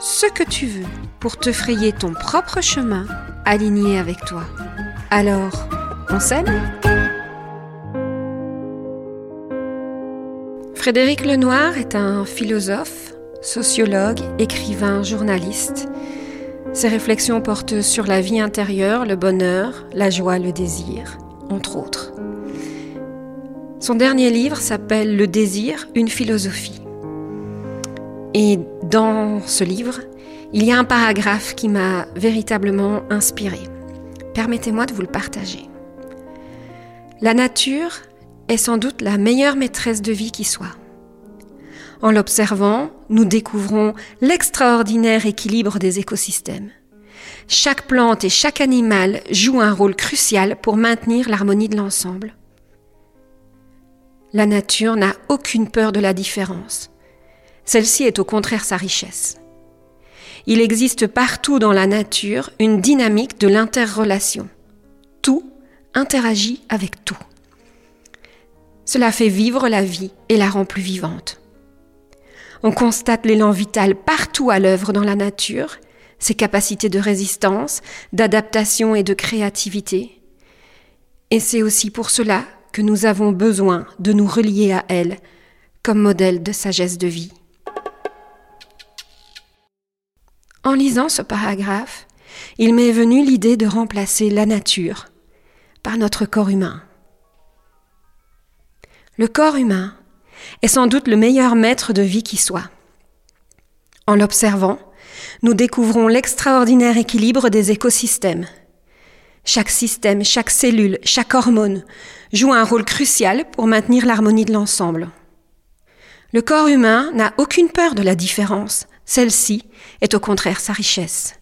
ce que tu veux pour te frayer ton propre chemin aligné avec toi. Alors, on s'aime Frédéric Lenoir est un philosophe, sociologue, écrivain, journaliste. Ses réflexions portent sur la vie intérieure, le bonheur, la joie, le désir, entre autres. Son dernier livre s'appelle Le désir, une philosophie. Et dans ce livre, il y a un paragraphe qui m'a véritablement inspiré. Permettez-moi de vous le partager. La nature est sans doute la meilleure maîtresse de vie qui soit. En l'observant, nous découvrons l'extraordinaire équilibre des écosystèmes. Chaque plante et chaque animal jouent un rôle crucial pour maintenir l'harmonie de l'ensemble. La nature n'a aucune peur de la différence. Celle-ci est au contraire sa richesse. Il existe partout dans la nature une dynamique de l'interrelation. Tout interagit avec tout. Cela fait vivre la vie et la rend plus vivante. On constate l'élan vital partout à l'œuvre dans la nature, ses capacités de résistance, d'adaptation et de créativité. Et c'est aussi pour cela que nous avons besoin de nous relier à elle comme modèle de sagesse de vie. En lisant ce paragraphe, il m'est venu l'idée de remplacer la nature par notre corps humain. Le corps humain est sans doute le meilleur maître de vie qui soit. En l'observant, nous découvrons l'extraordinaire équilibre des écosystèmes. Chaque système, chaque cellule, chaque hormone joue un rôle crucial pour maintenir l'harmonie de l'ensemble. Le corps humain n'a aucune peur de la différence, celle-ci est au contraire sa richesse.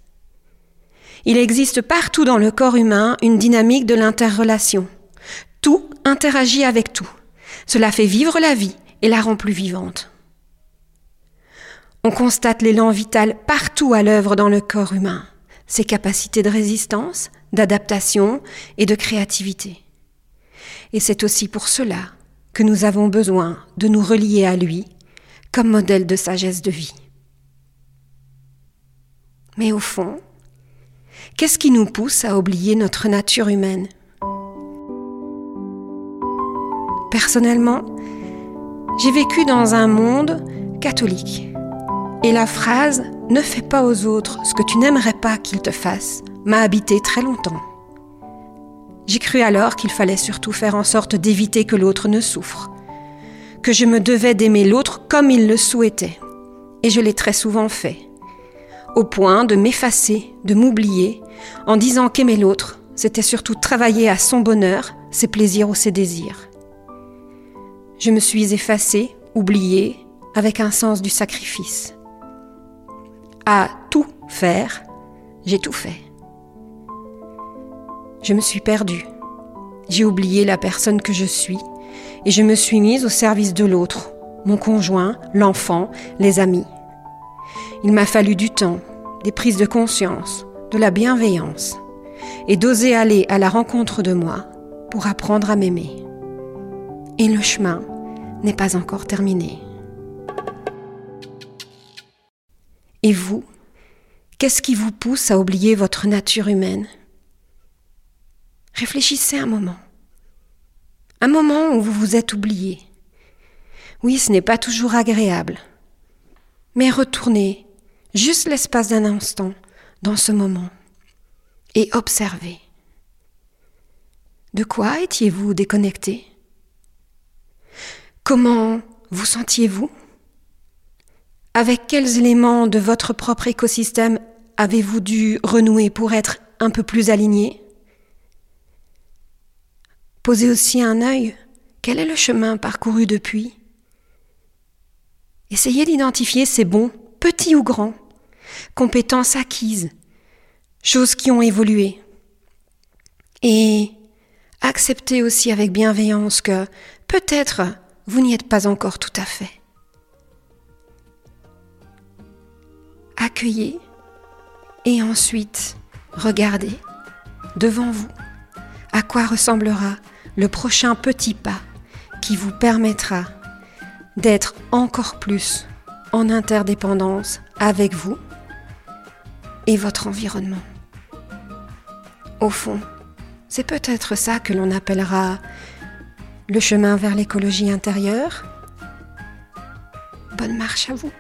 Il existe partout dans le corps humain une dynamique de l'interrelation. Tout interagit avec tout. Cela fait vivre la vie et la rend plus vivante. On constate l'élan vital partout à l'œuvre dans le corps humain, ses capacités de résistance, d'adaptation et de créativité. Et c'est aussi pour cela que nous avons besoin de nous relier à lui comme modèle de sagesse de vie. Mais au fond, qu'est-ce qui nous pousse à oublier notre nature humaine? Personnellement, j'ai vécu dans un monde catholique. Et la phrase Ne fais pas aux autres ce que tu n'aimerais pas qu'ils te fassent m'a habité très longtemps. J'ai cru alors qu'il fallait surtout faire en sorte d'éviter que l'autre ne souffre, que je me devais d'aimer l'autre comme il le souhaitait. Et je l'ai très souvent fait au point de m'effacer, de m'oublier, en disant qu'aimer l'autre, c'était surtout travailler à son bonheur, ses plaisirs ou ses désirs. Je me suis effacée, oubliée, avec un sens du sacrifice. À tout faire, j'ai tout fait. Je me suis perdue. J'ai oublié la personne que je suis et je me suis mise au service de l'autre, mon conjoint, l'enfant, les amis. Il m'a fallu du temps, des prises de conscience, de la bienveillance, et d'oser aller à la rencontre de moi pour apprendre à m'aimer. Et le chemin n'est pas encore terminé. Et vous, qu'est-ce qui vous pousse à oublier votre nature humaine? Réfléchissez un moment. Un moment où vous vous êtes oublié. Oui, ce n'est pas toujours agréable. Mais retournez juste l'espace d'un instant dans ce moment et observez. De quoi étiez-vous déconnecté? Comment vous sentiez-vous? Avec quels éléments de votre propre écosystème avez-vous dû renouer pour être un peu plus aligné? Posez aussi un œil. Quel est le chemin parcouru depuis? Essayez d'identifier ces bons petits ou grands, compétences acquises, choses qui ont évolué. Et acceptez aussi avec bienveillance que peut-être vous n'y êtes pas encore tout à fait. Accueillez et ensuite regardez devant vous à quoi ressemblera le prochain petit pas qui vous permettra d'être encore plus en interdépendance avec vous et votre environnement. Au fond, c'est peut-être ça que l'on appellera le chemin vers l'écologie intérieure. Bonne marche à vous.